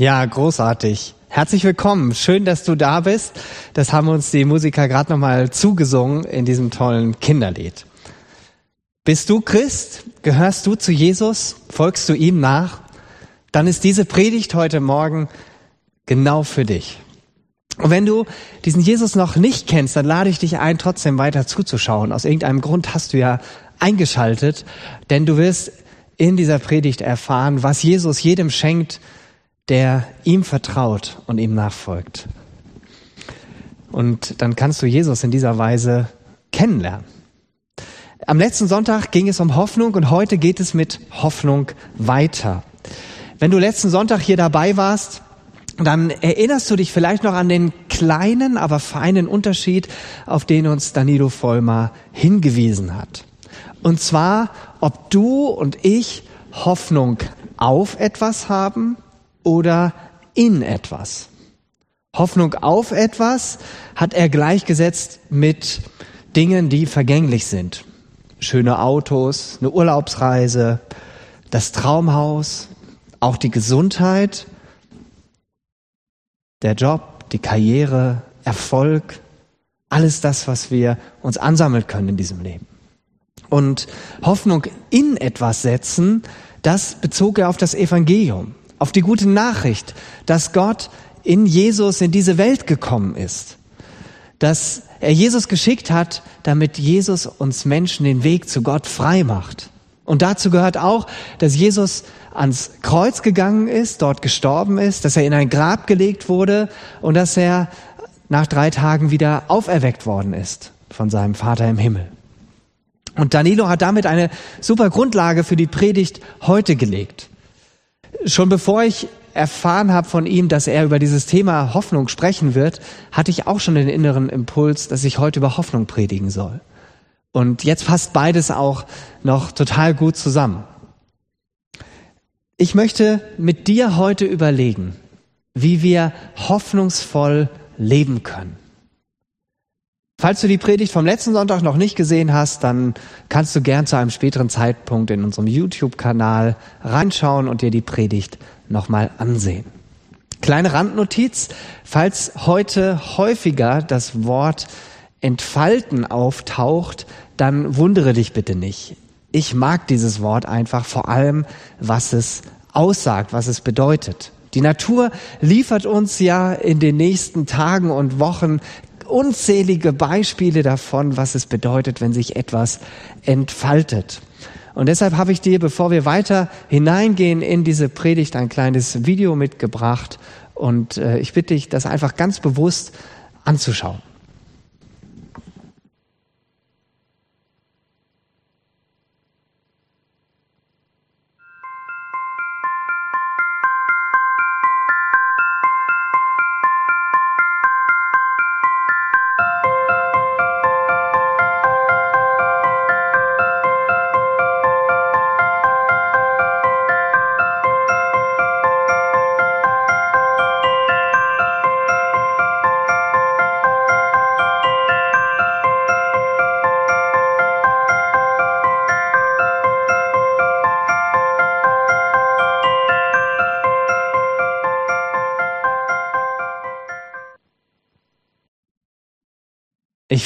Ja, großartig. Herzlich willkommen. Schön, dass du da bist. Das haben uns die Musiker gerade nochmal zugesungen in diesem tollen Kinderlied. Bist du Christ? Gehörst du zu Jesus? Folgst du ihm nach? Dann ist diese Predigt heute Morgen genau für dich. Und wenn du diesen Jesus noch nicht kennst, dann lade ich dich ein, trotzdem weiter zuzuschauen. Aus irgendeinem Grund hast du ja eingeschaltet, denn du wirst in dieser Predigt erfahren, was Jesus jedem schenkt, der ihm vertraut und ihm nachfolgt. Und dann kannst du Jesus in dieser Weise kennenlernen. Am letzten Sonntag ging es um Hoffnung und heute geht es mit Hoffnung weiter. Wenn du letzten Sonntag hier dabei warst, dann erinnerst du dich vielleicht noch an den kleinen, aber feinen Unterschied, auf den uns Danilo Vollmer hingewiesen hat. Und zwar, ob du und ich Hoffnung auf etwas haben oder in etwas. Hoffnung auf etwas hat er gleichgesetzt mit Dingen, die vergänglich sind. Schöne Autos, eine Urlaubsreise, das Traumhaus, auch die Gesundheit, der Job, die Karriere, Erfolg, alles das, was wir uns ansammeln können in diesem Leben. Und Hoffnung in etwas setzen, das bezog er auf das Evangelium auf die gute Nachricht, dass Gott in Jesus in diese Welt gekommen ist, dass er Jesus geschickt hat, damit Jesus uns Menschen den Weg zu Gott frei macht. Und dazu gehört auch, dass Jesus ans Kreuz gegangen ist, dort gestorben ist, dass er in ein Grab gelegt wurde und dass er nach drei Tagen wieder auferweckt worden ist von seinem Vater im Himmel. Und Danilo hat damit eine super Grundlage für die Predigt heute gelegt. Schon bevor ich erfahren habe von ihm, dass er über dieses Thema Hoffnung sprechen wird, hatte ich auch schon den inneren Impuls, dass ich heute über Hoffnung predigen soll. Und jetzt passt beides auch noch total gut zusammen. Ich möchte mit dir heute überlegen, wie wir hoffnungsvoll leben können. Falls du die Predigt vom letzten Sonntag noch nicht gesehen hast, dann kannst du gern zu einem späteren Zeitpunkt in unserem YouTube-Kanal reinschauen und dir die Predigt nochmal ansehen. Kleine Randnotiz, falls heute häufiger das Wort entfalten auftaucht, dann wundere dich bitte nicht. Ich mag dieses Wort einfach vor allem, was es aussagt, was es bedeutet. Die Natur liefert uns ja in den nächsten Tagen und Wochen unzählige Beispiele davon, was es bedeutet, wenn sich etwas entfaltet. Und deshalb habe ich dir, bevor wir weiter hineingehen in diese Predigt, ein kleines Video mitgebracht. Und äh, ich bitte dich, das einfach ganz bewusst anzuschauen.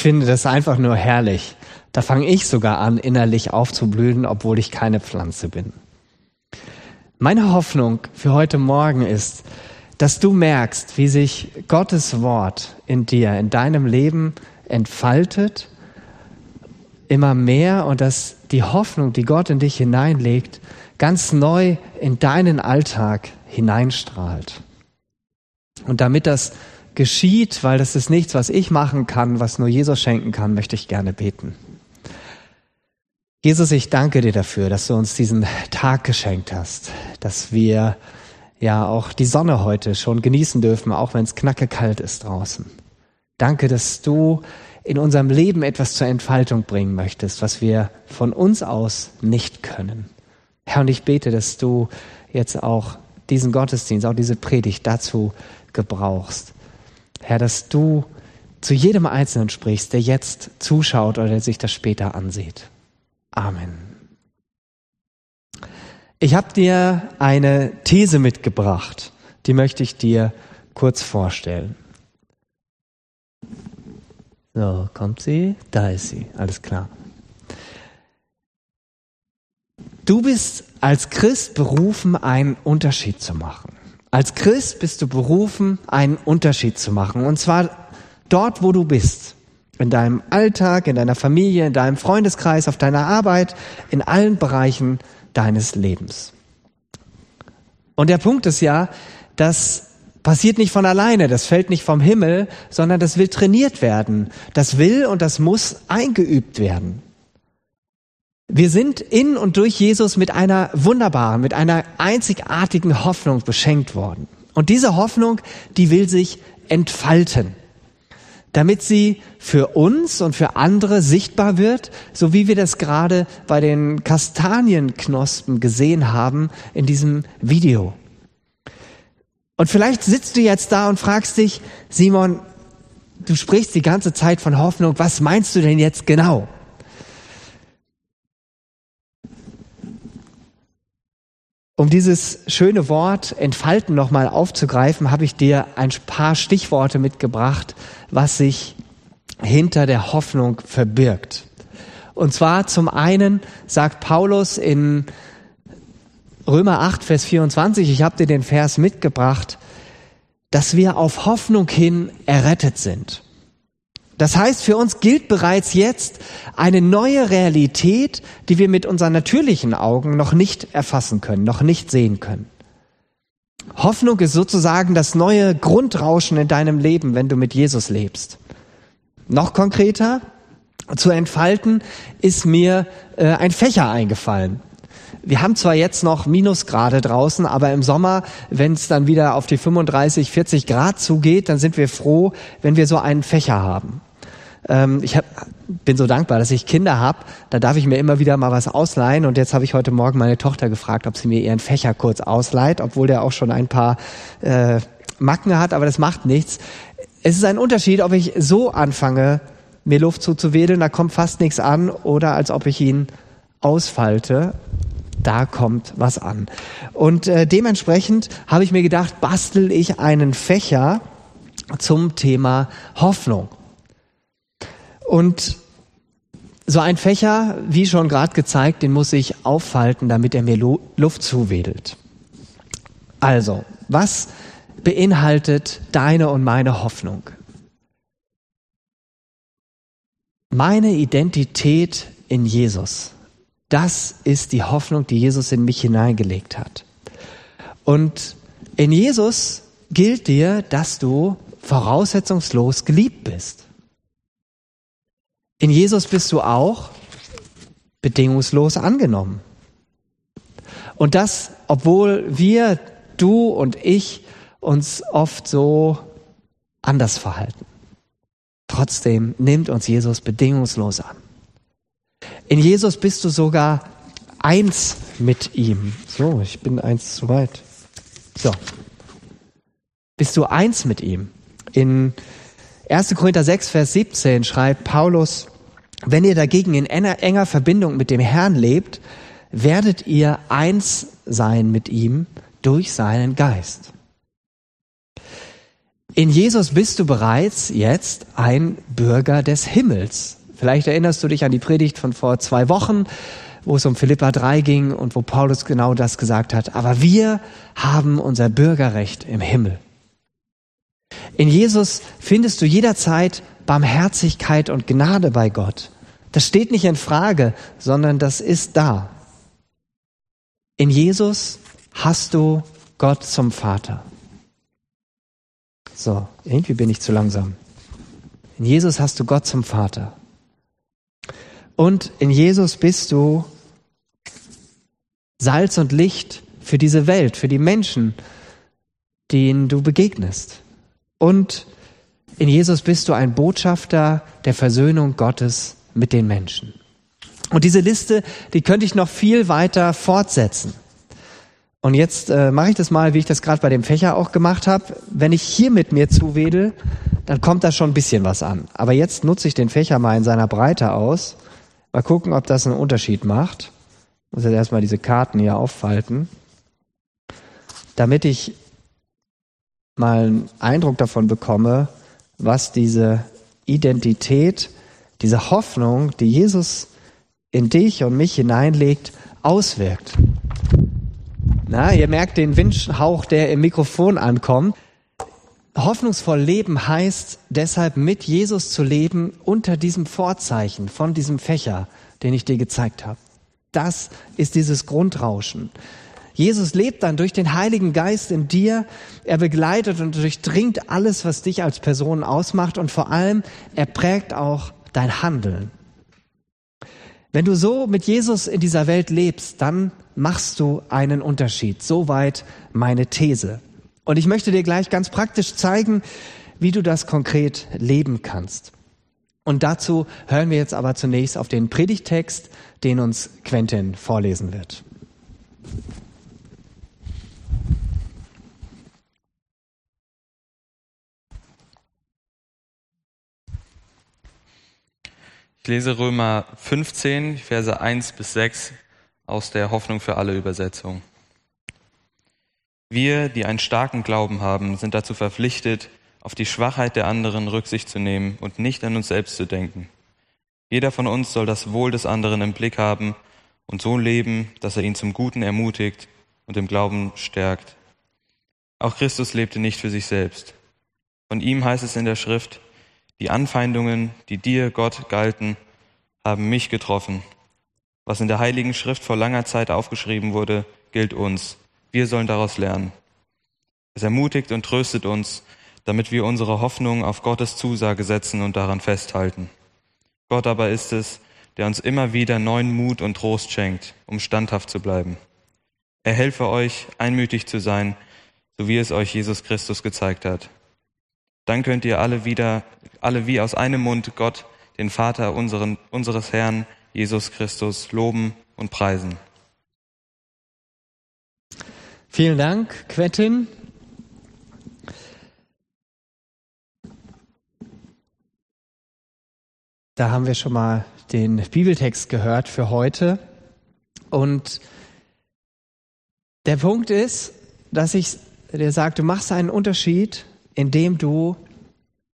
Finde das einfach nur herrlich. Da fange ich sogar an, innerlich aufzublühen, obwohl ich keine Pflanze bin. Meine Hoffnung für heute Morgen ist, dass du merkst, wie sich Gottes Wort in dir, in deinem Leben entfaltet, immer mehr und dass die Hoffnung, die Gott in dich hineinlegt, ganz neu in deinen Alltag hineinstrahlt. Und damit das geschieht, weil das ist nichts, was ich machen kann, was nur Jesus schenken kann, möchte ich gerne beten. Jesus, ich danke dir dafür, dass du uns diesen Tag geschenkt hast, dass wir ja auch die Sonne heute schon genießen dürfen, auch wenn es knacke kalt ist draußen. Danke, dass du in unserem Leben etwas zur Entfaltung bringen möchtest, was wir von uns aus nicht können. Herr, und ich bete, dass du jetzt auch diesen Gottesdienst, auch diese Predigt dazu gebrauchst, Herr, dass du zu jedem Einzelnen sprichst, der jetzt zuschaut oder der sich das später ansieht. Amen. Ich habe dir eine These mitgebracht. Die möchte ich dir kurz vorstellen. So, kommt sie? Da ist sie. Alles klar. Du bist als Christ berufen, einen Unterschied zu machen. Als Christ bist du berufen, einen Unterschied zu machen. Und zwar dort, wo du bist. In deinem Alltag, in deiner Familie, in deinem Freundeskreis, auf deiner Arbeit, in allen Bereichen deines Lebens. Und der Punkt ist ja, das passiert nicht von alleine, das fällt nicht vom Himmel, sondern das will trainiert werden. Das will und das muss eingeübt werden. Wir sind in und durch Jesus mit einer wunderbaren, mit einer einzigartigen Hoffnung beschenkt worden. Und diese Hoffnung, die will sich entfalten, damit sie für uns und für andere sichtbar wird, so wie wir das gerade bei den Kastanienknospen gesehen haben in diesem Video. Und vielleicht sitzt du jetzt da und fragst dich, Simon, du sprichst die ganze Zeit von Hoffnung, was meinst du denn jetzt genau? Um dieses schöne Wort entfalten nochmal aufzugreifen, habe ich dir ein paar Stichworte mitgebracht, was sich hinter der Hoffnung verbirgt. Und zwar zum einen sagt Paulus in Römer 8, Vers 24, ich habe dir den Vers mitgebracht, dass wir auf Hoffnung hin errettet sind. Das heißt, für uns gilt bereits jetzt eine neue Realität, die wir mit unseren natürlichen Augen noch nicht erfassen können, noch nicht sehen können. Hoffnung ist sozusagen das neue Grundrauschen in deinem Leben, wenn du mit Jesus lebst. Noch konkreter zu entfalten ist mir äh, ein Fächer eingefallen. Wir haben zwar jetzt noch Minusgrade draußen, aber im Sommer, wenn es dann wieder auf die 35, 40 Grad zugeht, dann sind wir froh, wenn wir so einen Fächer haben. Ähm, ich hab, bin so dankbar, dass ich Kinder habe. Da darf ich mir immer wieder mal was ausleihen. Und jetzt habe ich heute Morgen meine Tochter gefragt, ob sie mir ihren Fächer kurz ausleiht, obwohl der auch schon ein paar äh, Macken hat, aber das macht nichts. Es ist ein Unterschied, ob ich so anfange, mir Luft zuzuwedeln, da kommt fast nichts an, oder als ob ich ihn ausfalte, da kommt was an. Und äh, dementsprechend habe ich mir gedacht, bastel ich einen Fächer zum Thema Hoffnung. Und so ein Fächer, wie schon gerade gezeigt, den muss ich aufhalten, damit er mir Luft zuwedelt. Also, was beinhaltet deine und meine Hoffnung? Meine Identität in Jesus. Das ist die Hoffnung, die Jesus in mich hineingelegt hat. Und in Jesus gilt dir, dass du voraussetzungslos geliebt bist. In Jesus bist du auch bedingungslos angenommen. Und das, obwohl wir, du und ich, uns oft so anders verhalten. Trotzdem nimmt uns Jesus bedingungslos an. In Jesus bist du sogar eins mit ihm. So, ich bin eins zu weit. So. Bist du eins mit ihm? In 1. Korinther 6, Vers 17 schreibt Paulus, wenn ihr dagegen in enger Verbindung mit dem Herrn lebt, werdet ihr eins sein mit ihm durch seinen Geist. In Jesus bist du bereits jetzt ein Bürger des Himmels. Vielleicht erinnerst du dich an die Predigt von vor zwei Wochen, wo es um Philippa 3 ging und wo Paulus genau das gesagt hat. Aber wir haben unser Bürgerrecht im Himmel. In Jesus findest du jederzeit Barmherzigkeit und Gnade bei Gott. Das steht nicht in Frage, sondern das ist da. In Jesus hast du Gott zum Vater. So, irgendwie bin ich zu langsam. In Jesus hast du Gott zum Vater. Und in Jesus bist du Salz und Licht für diese Welt, für die Menschen, denen du begegnest. Und in Jesus bist du ein Botschafter der Versöhnung Gottes mit den Menschen. Und diese Liste, die könnte ich noch viel weiter fortsetzen. Und jetzt äh, mache ich das mal, wie ich das gerade bei dem Fächer auch gemacht habe. Wenn ich hier mit mir zuwedel, dann kommt da schon ein bisschen was an. Aber jetzt nutze ich den Fächer mal in seiner Breite aus. Mal gucken, ob das einen Unterschied macht. Ich muss jetzt erstmal diese Karten hier auffalten, damit ich mal einen Eindruck davon bekomme, was diese Identität, diese Hoffnung, die Jesus in dich und mich hineinlegt, auswirkt. Na, ihr merkt den Windhauch, der im Mikrofon ankommt. Hoffnungsvoll leben heißt deshalb mit Jesus zu leben unter diesem Vorzeichen von diesem Fächer, den ich dir gezeigt habe. Das ist dieses Grundrauschen. Jesus lebt dann durch den Heiligen Geist in dir. Er begleitet und durchdringt alles, was dich als Person ausmacht und vor allem er prägt auch dein Handeln. Wenn du so mit Jesus in dieser Welt lebst, dann machst du einen Unterschied. Soweit meine These. Und ich möchte dir gleich ganz praktisch zeigen, wie du das konkret leben kannst. Und dazu hören wir jetzt aber zunächst auf den Predigtext, den uns Quentin vorlesen wird. Ich lese Römer 15, Verse 1 bis 6 aus der Hoffnung für alle Übersetzung. Wir, die einen starken Glauben haben, sind dazu verpflichtet, auf die Schwachheit der anderen Rücksicht zu nehmen und nicht an uns selbst zu denken. Jeder von uns soll das Wohl des anderen im Blick haben und so leben, dass er ihn zum Guten ermutigt und im Glauben stärkt. Auch Christus lebte nicht für sich selbst. Von ihm heißt es in der Schrift, die Anfeindungen, die dir, Gott, galten, haben mich getroffen. Was in der Heiligen Schrift vor langer Zeit aufgeschrieben wurde, gilt uns. Wir sollen daraus lernen. Es ermutigt und tröstet uns, damit wir unsere Hoffnung auf Gottes Zusage setzen und daran festhalten. Gott aber ist es, der uns immer wieder neuen Mut und Trost schenkt, um standhaft zu bleiben. Er helfe euch, einmütig zu sein, so wie es euch Jesus Christus gezeigt hat. Dann könnt ihr alle wieder, alle wie aus einem Mund Gott, den Vater unseren, unseres Herrn Jesus Christus, loben und preisen. Vielen Dank, Quentin. Da haben wir schon mal den Bibeltext gehört für heute. Und der Punkt ist, dass ich, der sagt, du machst einen Unterschied indem du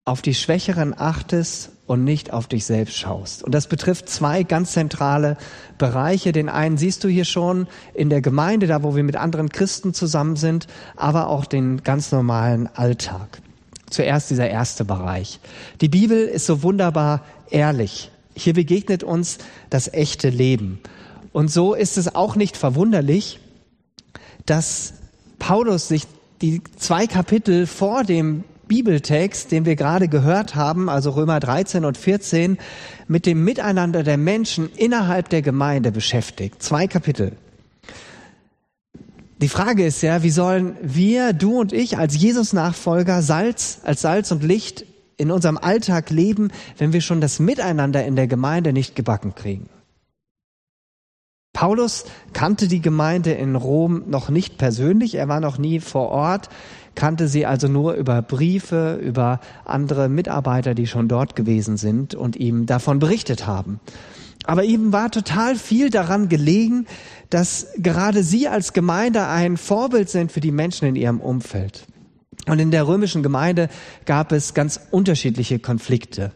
auf die Schwächeren achtest und nicht auf dich selbst schaust. Und das betrifft zwei ganz zentrale Bereiche. Den einen siehst du hier schon in der Gemeinde, da wo wir mit anderen Christen zusammen sind, aber auch den ganz normalen Alltag. Zuerst dieser erste Bereich. Die Bibel ist so wunderbar ehrlich. Hier begegnet uns das echte Leben. Und so ist es auch nicht verwunderlich, dass Paulus sich die zwei Kapitel vor dem Bibeltext, den wir gerade gehört haben, also Römer 13 und 14, mit dem Miteinander der Menschen innerhalb der Gemeinde beschäftigt. Zwei Kapitel. Die Frage ist ja, wie sollen wir, du und ich als Jesus-Nachfolger Salz, als Salz und Licht in unserem Alltag leben, wenn wir schon das Miteinander in der Gemeinde nicht gebacken kriegen? Paulus kannte die Gemeinde in Rom noch nicht persönlich, er war noch nie vor Ort, kannte sie also nur über Briefe, über andere Mitarbeiter, die schon dort gewesen sind und ihm davon berichtet haben. Aber ihm war total viel daran gelegen, dass gerade sie als Gemeinde ein Vorbild sind für die Menschen in ihrem Umfeld. Und in der römischen Gemeinde gab es ganz unterschiedliche Konflikte.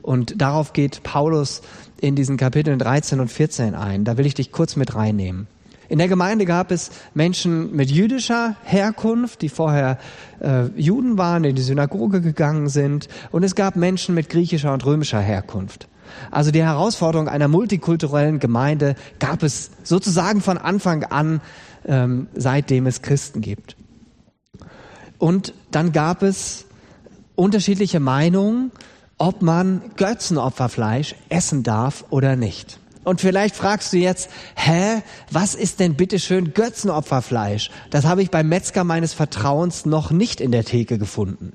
Und darauf geht Paulus in diesen Kapiteln 13 und 14 ein. Da will ich dich kurz mit reinnehmen. In der Gemeinde gab es Menschen mit jüdischer Herkunft, die vorher äh, Juden waren, in die Synagoge gegangen sind. Und es gab Menschen mit griechischer und römischer Herkunft. Also die Herausforderung einer multikulturellen Gemeinde gab es sozusagen von Anfang an, ähm, seitdem es Christen gibt. Und dann gab es unterschiedliche Meinungen ob man Götzenopferfleisch essen darf oder nicht. Und vielleicht fragst du jetzt, hä, was ist denn bitteschön Götzenopferfleisch? Das habe ich beim Metzger meines Vertrauens noch nicht in der Theke gefunden.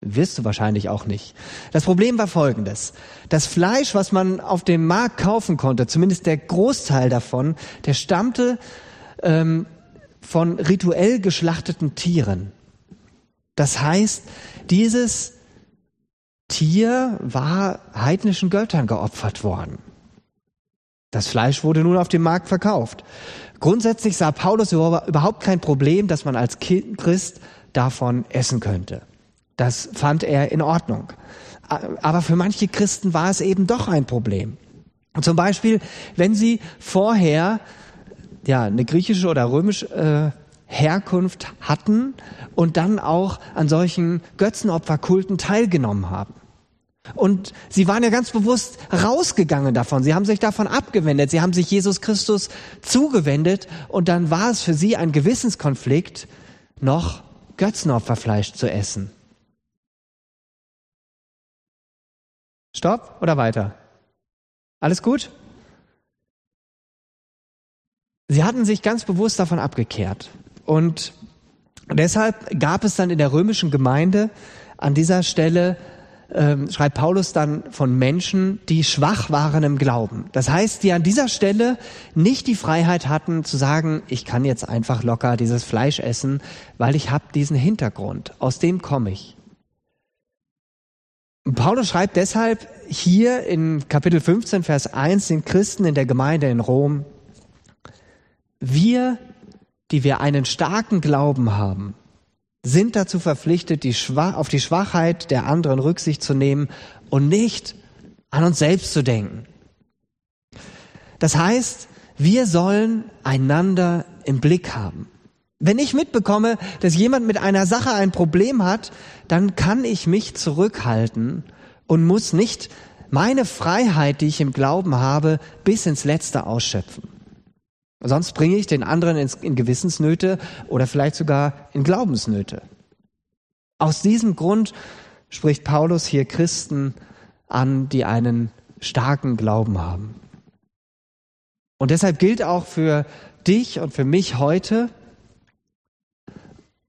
Wirst du wahrscheinlich auch nicht. Das Problem war folgendes. Das Fleisch, was man auf dem Markt kaufen konnte, zumindest der Großteil davon, der stammte ähm, von rituell geschlachteten Tieren. Das heißt, dieses Tier war heidnischen Göttern geopfert worden. Das Fleisch wurde nun auf dem Markt verkauft. Grundsätzlich sah Paulus überhaupt kein Problem, dass man als Christ davon essen könnte. Das fand er in Ordnung. Aber für manche Christen war es eben doch ein Problem. Zum Beispiel, wenn sie vorher ja eine griechische oder römische äh, Herkunft hatten und dann auch an solchen Götzenopferkulten teilgenommen haben. Und sie waren ja ganz bewusst rausgegangen davon. Sie haben sich davon abgewendet. Sie haben sich Jesus Christus zugewendet. Und dann war es für sie ein Gewissenskonflikt, noch Götzenopferfleisch zu essen. Stopp oder weiter? Alles gut? Sie hatten sich ganz bewusst davon abgekehrt. Und deshalb gab es dann in der römischen Gemeinde an dieser Stelle ähm, schreibt Paulus dann von Menschen, die schwach waren im Glauben. Das heißt, die an dieser Stelle nicht die Freiheit hatten zu sagen, ich kann jetzt einfach locker dieses Fleisch essen, weil ich habe diesen Hintergrund, aus dem komme ich. Paulus schreibt deshalb hier in Kapitel 15, Vers 1 den Christen in der Gemeinde in Rom, wir die wir einen starken Glauben haben, sind dazu verpflichtet, die auf die Schwachheit der anderen Rücksicht zu nehmen und nicht an uns selbst zu denken. Das heißt, wir sollen einander im Blick haben. Wenn ich mitbekomme, dass jemand mit einer Sache ein Problem hat, dann kann ich mich zurückhalten und muss nicht meine Freiheit, die ich im Glauben habe, bis ins Letzte ausschöpfen. Sonst bringe ich den anderen in Gewissensnöte oder vielleicht sogar in Glaubensnöte. Aus diesem Grund spricht Paulus hier Christen an, die einen starken Glauben haben. Und deshalb gilt auch für dich und für mich heute,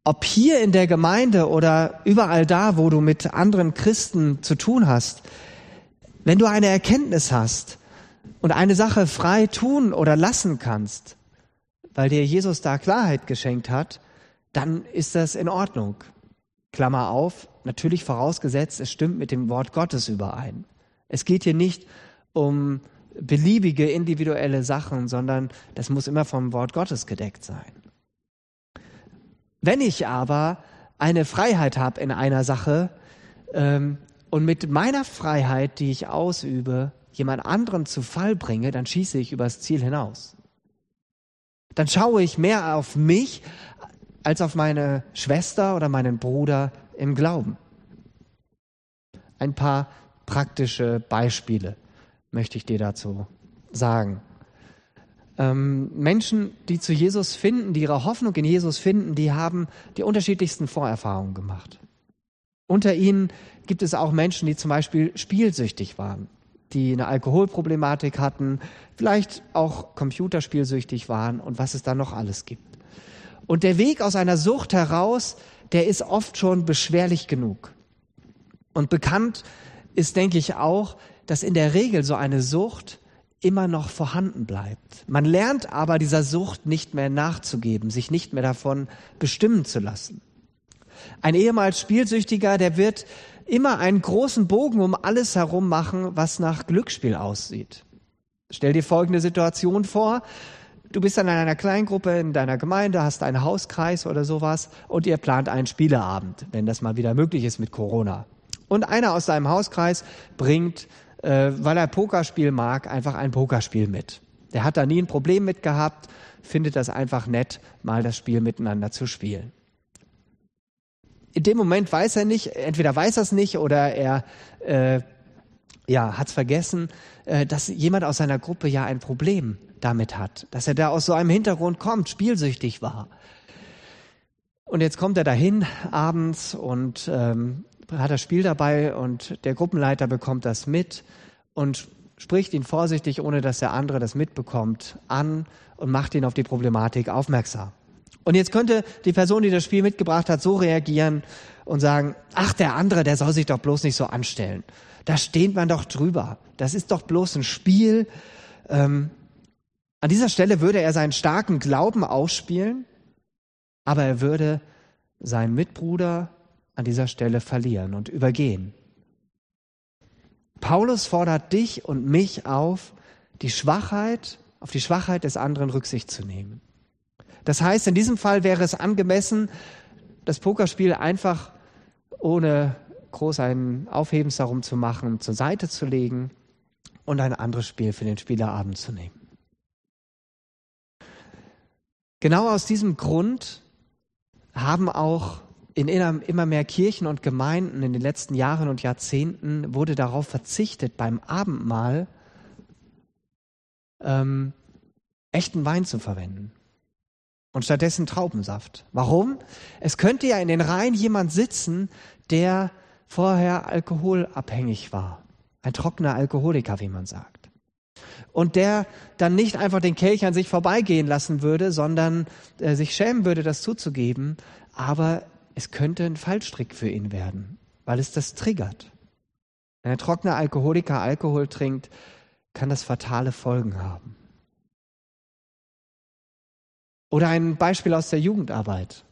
ob hier in der Gemeinde oder überall da, wo du mit anderen Christen zu tun hast, wenn du eine Erkenntnis hast, und eine Sache frei tun oder lassen kannst, weil dir Jesus da Klarheit geschenkt hat, dann ist das in Ordnung. Klammer auf, natürlich vorausgesetzt, es stimmt mit dem Wort Gottes überein. Es geht hier nicht um beliebige individuelle Sachen, sondern das muss immer vom Wort Gottes gedeckt sein. Wenn ich aber eine Freiheit habe in einer Sache ähm, und mit meiner Freiheit, die ich ausübe, jemand anderen zu Fall bringe, dann schieße ich übers Ziel hinaus. Dann schaue ich mehr auf mich als auf meine Schwester oder meinen Bruder im Glauben. Ein paar praktische Beispiele möchte ich dir dazu sagen. Ähm, Menschen, die zu Jesus finden, die ihre Hoffnung in Jesus finden, die haben die unterschiedlichsten Vorerfahrungen gemacht. Unter ihnen gibt es auch Menschen, die zum Beispiel spielsüchtig waren die eine Alkoholproblematik hatten, vielleicht auch computerspielsüchtig waren und was es da noch alles gibt. Und der Weg aus einer Sucht heraus, der ist oft schon beschwerlich genug. Und bekannt ist, denke ich, auch, dass in der Regel so eine Sucht immer noch vorhanden bleibt. Man lernt aber dieser Sucht nicht mehr nachzugeben, sich nicht mehr davon bestimmen zu lassen. Ein ehemals Spielsüchtiger, der wird immer einen großen Bogen um alles herum machen, was nach Glücksspiel aussieht. Stell dir folgende Situation vor. Du bist dann in einer Kleingruppe in deiner Gemeinde, hast einen Hauskreis oder sowas und ihr plant einen Spieleabend, wenn das mal wieder möglich ist mit Corona. Und einer aus deinem Hauskreis bringt, äh, weil er Pokerspiel mag, einfach ein Pokerspiel mit. Der hat da nie ein Problem mit gehabt, findet das einfach nett, mal das Spiel miteinander zu spielen in dem Moment weiß er nicht, entweder weiß er es nicht oder er äh, ja, hat es vergessen, äh, dass jemand aus seiner Gruppe ja ein Problem damit hat, dass er da aus so einem Hintergrund kommt, spielsüchtig war. Und jetzt kommt er dahin abends und ähm, hat das Spiel dabei und der Gruppenleiter bekommt das mit und spricht ihn vorsichtig, ohne dass der andere das mitbekommt, an und macht ihn auf die Problematik aufmerksam. Und jetzt könnte die Person, die das Spiel mitgebracht hat, so reagieren und sagen, ach, der andere, der soll sich doch bloß nicht so anstellen. Da steht man doch drüber. Das ist doch bloß ein Spiel. Ähm, an dieser Stelle würde er seinen starken Glauben ausspielen, aber er würde seinen Mitbruder an dieser Stelle verlieren und übergehen. Paulus fordert dich und mich auf, die Schwachheit, auf die Schwachheit des anderen Rücksicht zu nehmen. Das heißt, in diesem Fall wäre es angemessen, das Pokerspiel einfach ohne groß einen Aufhebens darum zu machen, zur Seite zu legen und ein anderes Spiel für den Spielerabend zu nehmen. Genau aus diesem Grund haben auch in immer mehr Kirchen und Gemeinden in den letzten Jahren und Jahrzehnten wurde darauf verzichtet, beim Abendmahl ähm, echten Wein zu verwenden und stattdessen Traubensaft. Warum? Es könnte ja in den Reihen jemand sitzen, der vorher alkoholabhängig war. Ein trockener Alkoholiker, wie man sagt. Und der dann nicht einfach den Kelch an sich vorbeigehen lassen würde, sondern äh, sich schämen würde, das zuzugeben, aber es könnte ein Fallstrick für ihn werden, weil es das triggert. Wenn ein trockener Alkoholiker Alkohol trinkt, kann das fatale Folgen haben. Oder ein Beispiel aus der Jugendarbeit.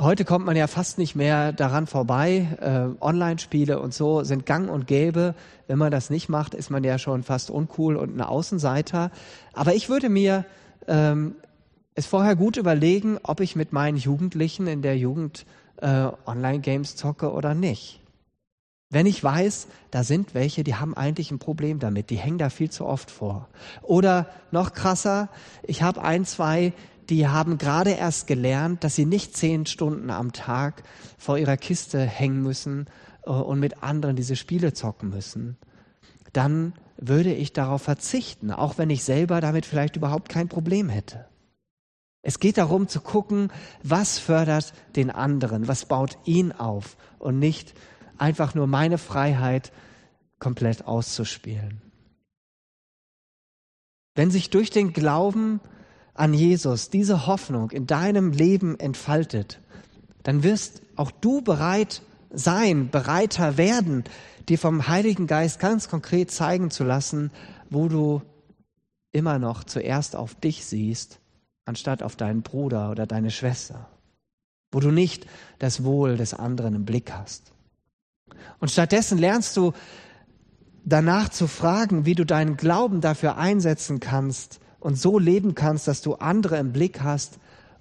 Heute kommt man ja fast nicht mehr daran vorbei. Äh, Online-Spiele und so sind gang und gäbe. Wenn man das nicht macht, ist man ja schon fast uncool und ein Außenseiter. Aber ich würde mir ähm, es vorher gut überlegen, ob ich mit meinen Jugendlichen in der Jugend äh, Online-Games zocke oder nicht. Wenn ich weiß, da sind welche, die haben eigentlich ein Problem damit, die hängen da viel zu oft vor. Oder noch krasser, ich habe ein, zwei, die haben gerade erst gelernt, dass sie nicht zehn Stunden am Tag vor ihrer Kiste hängen müssen äh, und mit anderen diese Spiele zocken müssen. Dann würde ich darauf verzichten, auch wenn ich selber damit vielleicht überhaupt kein Problem hätte. Es geht darum zu gucken, was fördert den anderen, was baut ihn auf und nicht einfach nur meine Freiheit komplett auszuspielen. Wenn sich durch den Glauben an Jesus diese Hoffnung in deinem Leben entfaltet, dann wirst auch du bereit sein, bereiter werden, dir vom Heiligen Geist ganz konkret zeigen zu lassen, wo du immer noch zuerst auf dich siehst anstatt auf deinen Bruder oder deine Schwester, wo du nicht das Wohl des anderen im Blick hast. Und stattdessen lernst du danach zu fragen, wie du deinen Glauben dafür einsetzen kannst und so leben kannst, dass du andere im Blick hast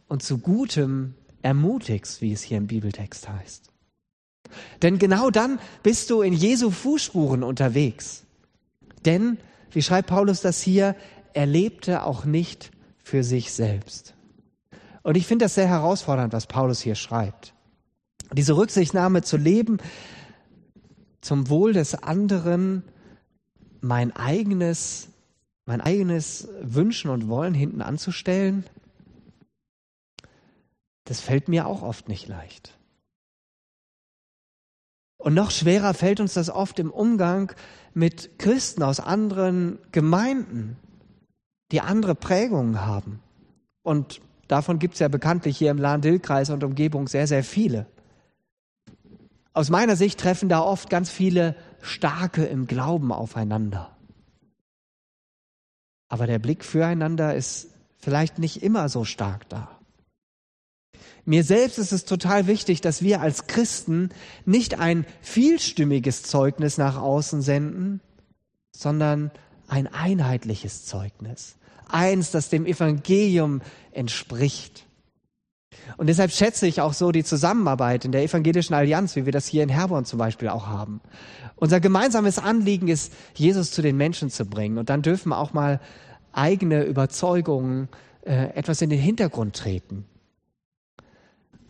und zu Gutem ermutigst, wie es hier im Bibeltext heißt. Denn genau dann bist du in Jesu Fußspuren unterwegs. Denn, wie schreibt Paulus das hier, er lebte auch nicht für sich selbst. Und ich finde das sehr herausfordernd, was Paulus hier schreibt. Diese Rücksichtnahme zu leben, zum Wohl des anderen, mein eigenes, mein eigenes Wünschen und Wollen hinten anzustellen, das fällt mir auch oft nicht leicht. Und noch schwerer fällt uns das oft im Umgang mit Christen aus anderen Gemeinden, die andere Prägungen haben. Und davon gibt es ja bekanntlich hier im Lahn-Dill-Kreis und Umgebung sehr, sehr viele. Aus meiner Sicht treffen da oft ganz viele Starke im Glauben aufeinander. Aber der Blick füreinander ist vielleicht nicht immer so stark da. Mir selbst ist es total wichtig, dass wir als Christen nicht ein vielstimmiges Zeugnis nach außen senden, sondern ein einheitliches Zeugnis. Eins, das dem Evangelium entspricht. Und deshalb schätze ich auch so die Zusammenarbeit in der evangelischen Allianz, wie wir das hier in Herborn zum Beispiel auch haben. Unser gemeinsames Anliegen ist, Jesus zu den Menschen zu bringen. Und dann dürfen auch mal eigene Überzeugungen äh, etwas in den Hintergrund treten.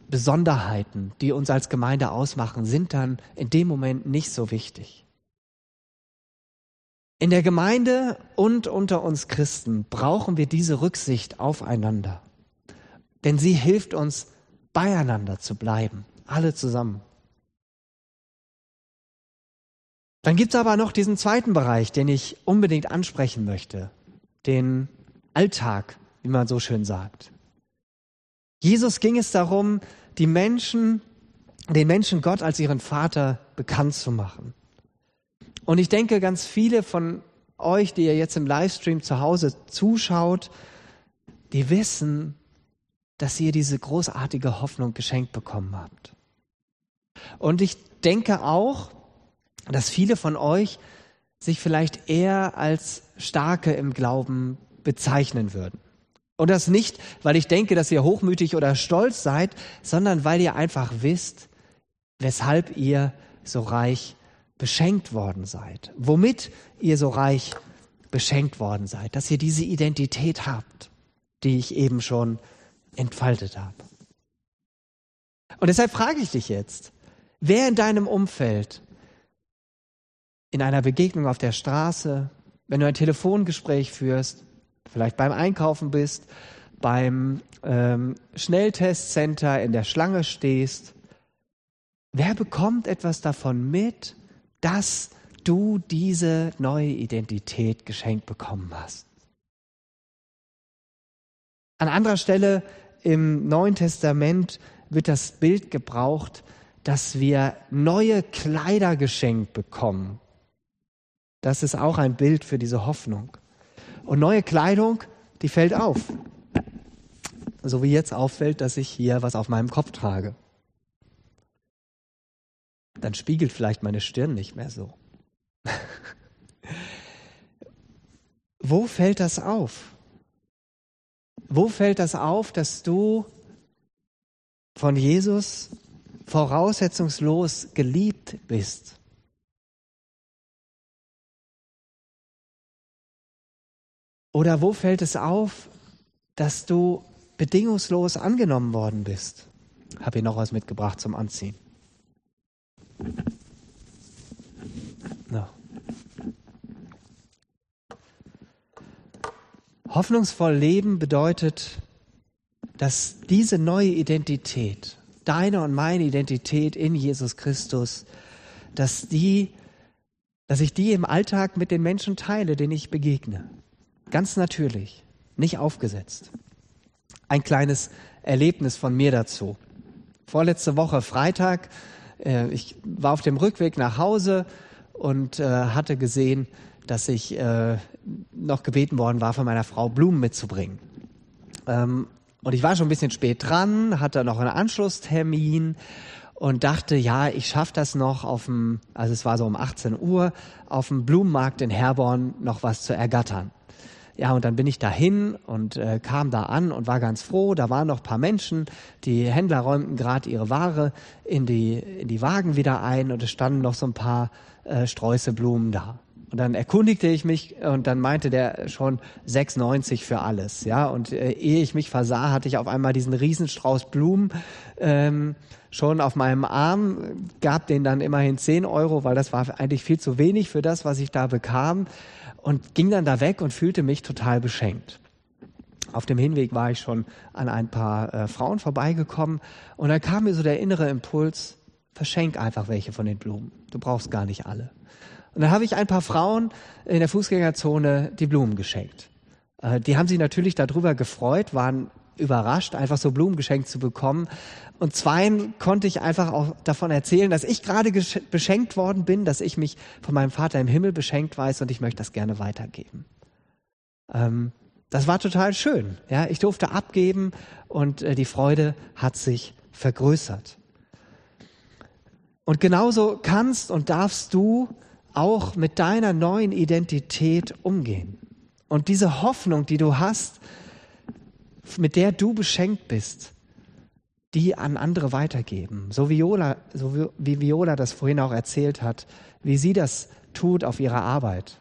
Besonderheiten, die uns als Gemeinde ausmachen, sind dann in dem Moment nicht so wichtig. In der Gemeinde und unter uns Christen brauchen wir diese Rücksicht aufeinander. Denn sie hilft uns, beieinander zu bleiben, alle zusammen. Dann gibt es aber noch diesen zweiten Bereich, den ich unbedingt ansprechen möchte, den Alltag, wie man so schön sagt. Jesus ging es darum, die Menschen, den Menschen Gott als ihren Vater bekannt zu machen. Und ich denke, ganz viele von euch, die ihr jetzt im Livestream zu Hause zuschaut, die wissen, dass ihr diese großartige Hoffnung geschenkt bekommen habt. Und ich denke auch, dass viele von euch sich vielleicht eher als Starke im Glauben bezeichnen würden. Und das nicht, weil ich denke, dass ihr hochmütig oder stolz seid, sondern weil ihr einfach wisst, weshalb ihr so reich beschenkt worden seid. Womit ihr so reich beschenkt worden seid. Dass ihr diese Identität habt, die ich eben schon entfaltet habe. Und deshalb frage ich dich jetzt, wer in deinem Umfeld, in einer Begegnung auf der Straße, wenn du ein Telefongespräch führst, vielleicht beim Einkaufen bist, beim ähm, Schnelltestcenter in der Schlange stehst, wer bekommt etwas davon mit, dass du diese neue Identität geschenkt bekommen hast? An anderer Stelle im Neuen Testament wird das Bild gebraucht, dass wir neue Kleider geschenkt bekommen. Das ist auch ein Bild für diese Hoffnung. Und neue Kleidung, die fällt auf. So wie jetzt auffällt, dass ich hier was auf meinem Kopf trage. Dann spiegelt vielleicht meine Stirn nicht mehr so. Wo fällt das auf? Wo fällt das auf, dass du von Jesus voraussetzungslos geliebt bist? Oder wo fällt es auf, dass du bedingungslos angenommen worden bist? Hab hier noch was mitgebracht zum Anziehen. Hoffnungsvoll leben bedeutet, dass diese neue Identität, deine und meine Identität in Jesus Christus, dass die, dass ich die im Alltag mit den Menschen teile, denen ich begegne. Ganz natürlich, nicht aufgesetzt. Ein kleines Erlebnis von mir dazu. Vorletzte Woche Freitag, äh, ich war auf dem Rückweg nach Hause und äh, hatte gesehen, dass ich äh, noch gebeten worden war, von meiner Frau Blumen mitzubringen. Ähm, und ich war schon ein bisschen spät dran, hatte noch einen Anschlusstermin und dachte, ja, ich schaffe das noch auf dem, also es war so um 18 Uhr, auf dem Blumenmarkt in Herborn noch was zu ergattern. Ja, und dann bin ich dahin und äh, kam da an und war ganz froh. Da waren noch paar Menschen. Die Händler räumten gerade ihre Ware in die, in die Wagen wieder ein und es standen noch so ein paar äh, Sträuße Blumen da. Und dann erkundigte ich mich und dann meinte der schon 6,90 für alles. Ja, und äh, ehe ich mich versah, hatte ich auf einmal diesen Riesenstrauß Blumen ähm, schon auf meinem Arm, gab den dann immerhin 10 Euro, weil das war eigentlich viel zu wenig für das, was ich da bekam und ging dann da weg und fühlte mich total beschenkt. Auf dem Hinweg war ich schon an ein paar äh, Frauen vorbeigekommen und dann kam mir so der innere Impuls, verschenk einfach welche von den Blumen. Du brauchst gar nicht alle. Und dann habe ich ein paar Frauen in der Fußgängerzone die Blumen geschenkt. Äh, die haben sich natürlich darüber gefreut, waren überrascht, einfach so Blumen geschenkt zu bekommen. Und zweien konnte ich einfach auch davon erzählen, dass ich gerade beschenkt worden bin, dass ich mich von meinem Vater im Himmel beschenkt weiß und ich möchte das gerne weitergeben. Ähm, das war total schön. Ja, ich durfte abgeben und äh, die Freude hat sich vergrößert. Und genauso kannst und darfst du auch mit deiner neuen Identität umgehen. Und diese Hoffnung, die du hast, mit der du beschenkt bist, die an andere weitergeben. So, Viola, so wie Viola das vorhin auch erzählt hat, wie sie das tut auf ihrer Arbeit.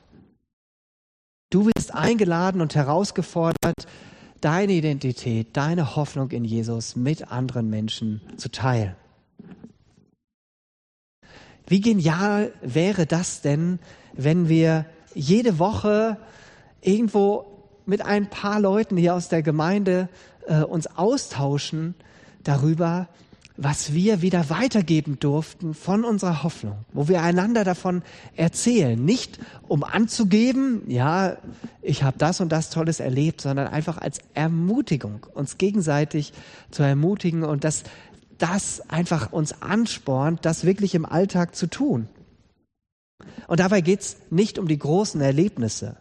Du bist eingeladen und herausgefordert, deine Identität, deine Hoffnung in Jesus mit anderen Menschen zu teilen. Wie genial wäre das denn, wenn wir jede Woche irgendwo mit ein paar Leuten hier aus der Gemeinde äh, uns austauschen darüber, was wir wieder weitergeben durften von unserer Hoffnung, wo wir einander davon erzählen, nicht um anzugeben, ja, ich habe das und das Tolles erlebt, sondern einfach als Ermutigung, uns gegenseitig zu ermutigen und das das einfach uns anspornt, das wirklich im Alltag zu tun. Und dabei geht es nicht um die großen Erlebnisse.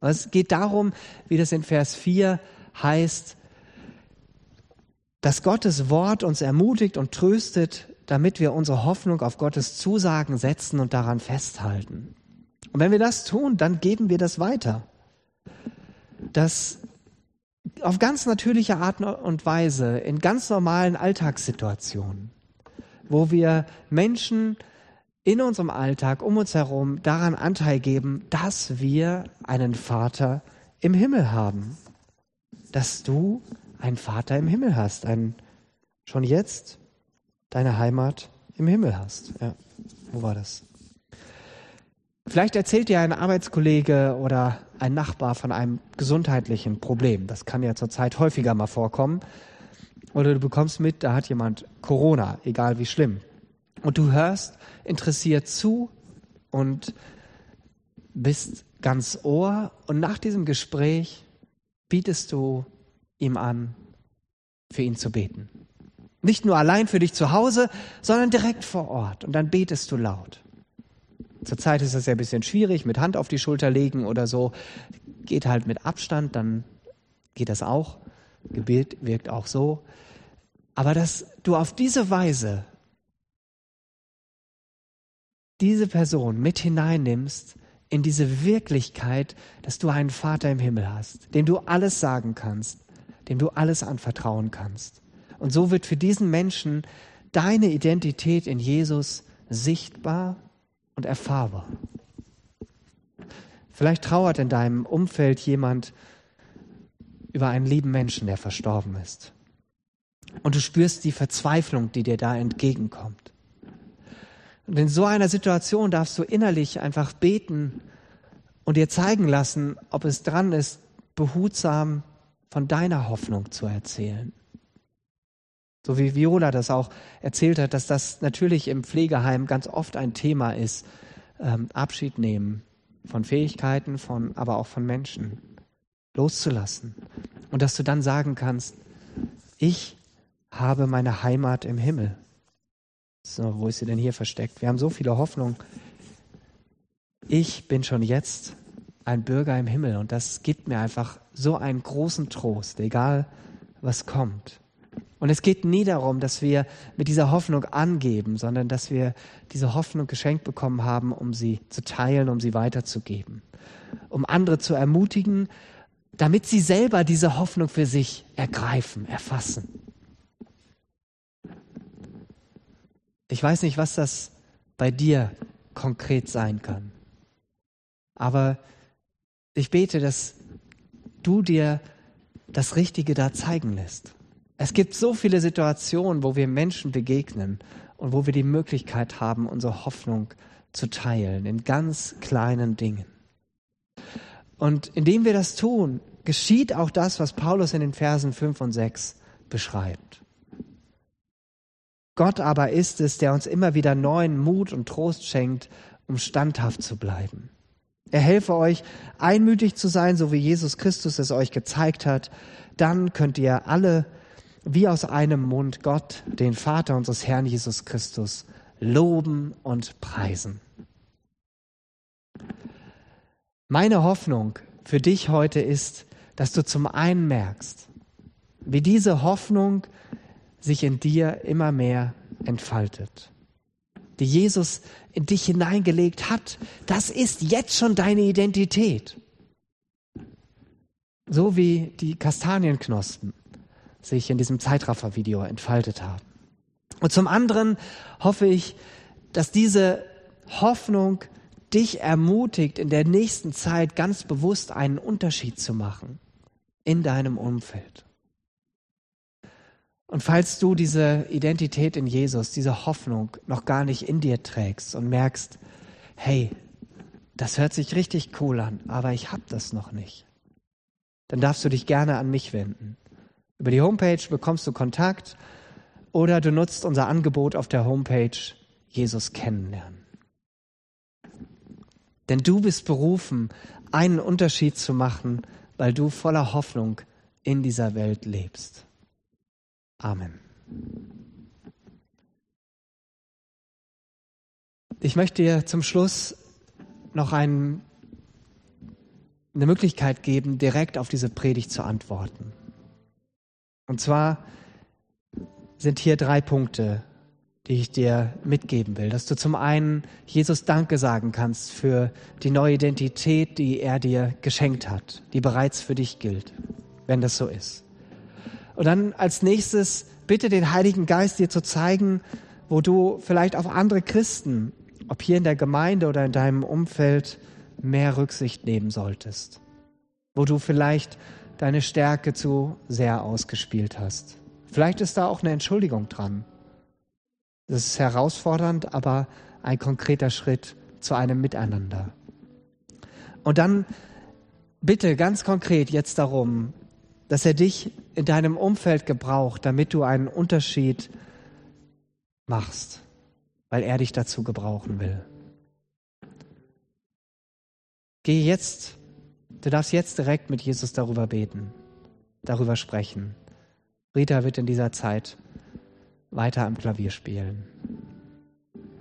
Es geht darum, wie das in Vers 4 heißt, dass Gottes Wort uns ermutigt und tröstet, damit wir unsere Hoffnung auf Gottes Zusagen setzen und daran festhalten. Und wenn wir das tun, dann geben wir das weiter. Das auf ganz natürliche Art und Weise, in ganz normalen Alltagssituationen, wo wir Menschen in unserem Alltag um uns herum daran Anteil geben, dass wir einen Vater im Himmel haben. Dass du einen Vater im Himmel hast, ein, schon jetzt deine Heimat im Himmel hast. Ja, wo war das? Vielleicht erzählt dir ein Arbeitskollege oder ein Nachbar von einem gesundheitlichen Problem. Das kann ja zurzeit häufiger mal vorkommen. Oder du bekommst mit, da hat jemand Corona, egal wie schlimm. Und du hörst interessiert zu und bist ganz Ohr. Und nach diesem Gespräch bietest du ihm an, für ihn zu beten. Nicht nur allein für dich zu Hause, sondern direkt vor Ort. Und dann betest du laut. Zurzeit ist das ja ein bisschen schwierig, mit Hand auf die Schulter legen oder so. Geht halt mit Abstand, dann geht das auch. Gebet wirkt auch so. Aber dass du auf diese Weise diese Person mit hineinnimmst in diese Wirklichkeit, dass du einen Vater im Himmel hast, dem du alles sagen kannst, dem du alles anvertrauen kannst. Und so wird für diesen Menschen deine Identität in Jesus sichtbar und erfahrbar. Vielleicht trauert in deinem Umfeld jemand über einen lieben Menschen, der verstorben ist. Und du spürst die Verzweiflung, die dir da entgegenkommt. Und in so einer Situation darfst du innerlich einfach beten und dir zeigen lassen, ob es dran ist, behutsam von deiner Hoffnung zu erzählen. So wie Viola das auch erzählt hat, dass das natürlich im Pflegeheim ganz oft ein Thema ist, ähm, Abschied nehmen von Fähigkeiten, von, aber auch von Menschen, loszulassen. Und dass du dann sagen kannst, ich habe meine Heimat im Himmel. So, wo ist sie denn hier versteckt? Wir haben so viele Hoffnungen. Ich bin schon jetzt ein Bürger im Himmel und das gibt mir einfach so einen großen Trost, egal was kommt. Und es geht nie darum, dass wir mit dieser Hoffnung angeben, sondern dass wir diese Hoffnung geschenkt bekommen haben, um sie zu teilen, um sie weiterzugeben, um andere zu ermutigen, damit sie selber diese Hoffnung für sich ergreifen, erfassen. Ich weiß nicht, was das bei dir konkret sein kann, aber ich bete, dass du dir das Richtige da zeigen lässt es gibt so viele Situationen, wo wir Menschen begegnen und wo wir die Möglichkeit haben, unsere Hoffnung zu teilen in ganz kleinen Dingen. Und indem wir das tun, geschieht auch das, was Paulus in den Versen 5 und 6 beschreibt. Gott aber ist es, der uns immer wieder neuen Mut und Trost schenkt, um standhaft zu bleiben. Er helfe euch, einmütig zu sein, so wie Jesus Christus es euch gezeigt hat. Dann könnt ihr alle wie aus einem Mund Gott, den Vater unseres Herrn Jesus Christus, loben und preisen. Meine Hoffnung für dich heute ist, dass du zum einen merkst, wie diese Hoffnung sich in dir immer mehr entfaltet, die Jesus in dich hineingelegt hat. Das ist jetzt schon deine Identität. So wie die Kastanienknospen sich in diesem Zeitraffer-Video entfaltet haben. Und zum anderen hoffe ich, dass diese Hoffnung dich ermutigt, in der nächsten Zeit ganz bewusst einen Unterschied zu machen in deinem Umfeld. Und falls du diese Identität in Jesus, diese Hoffnung noch gar nicht in dir trägst und merkst, hey, das hört sich richtig cool an, aber ich habe das noch nicht, dann darfst du dich gerne an mich wenden. Über die Homepage bekommst du Kontakt oder du nutzt unser Angebot auf der Homepage Jesus kennenlernen. Denn du bist berufen, einen Unterschied zu machen, weil du voller Hoffnung in dieser Welt lebst. Amen. Ich möchte dir zum Schluss noch ein, eine Möglichkeit geben, direkt auf diese Predigt zu antworten. Und zwar sind hier drei Punkte, die ich dir mitgeben will. Dass du zum einen Jesus Danke sagen kannst für die neue Identität, die er dir geschenkt hat, die bereits für dich gilt. wenn das so ist. Und dann als nächstes bitte den Heiligen Geist dir zu zeigen, wo du vielleicht auf andere Christen, ob hier in der Gemeinde oder in deinem Umfeld, mehr Rücksicht nehmen solltest. Wo du vielleicht deine Stärke zu sehr ausgespielt hast. Vielleicht ist da auch eine Entschuldigung dran. Das ist herausfordernd, aber ein konkreter Schritt zu einem Miteinander. Und dann bitte ganz konkret jetzt darum, dass er dich in deinem Umfeld gebraucht, damit du einen Unterschied machst, weil er dich dazu gebrauchen will. Geh jetzt, du darfst jetzt direkt mit Jesus darüber beten, darüber sprechen. Rita wird in dieser Zeit weiter am Klavier spielen.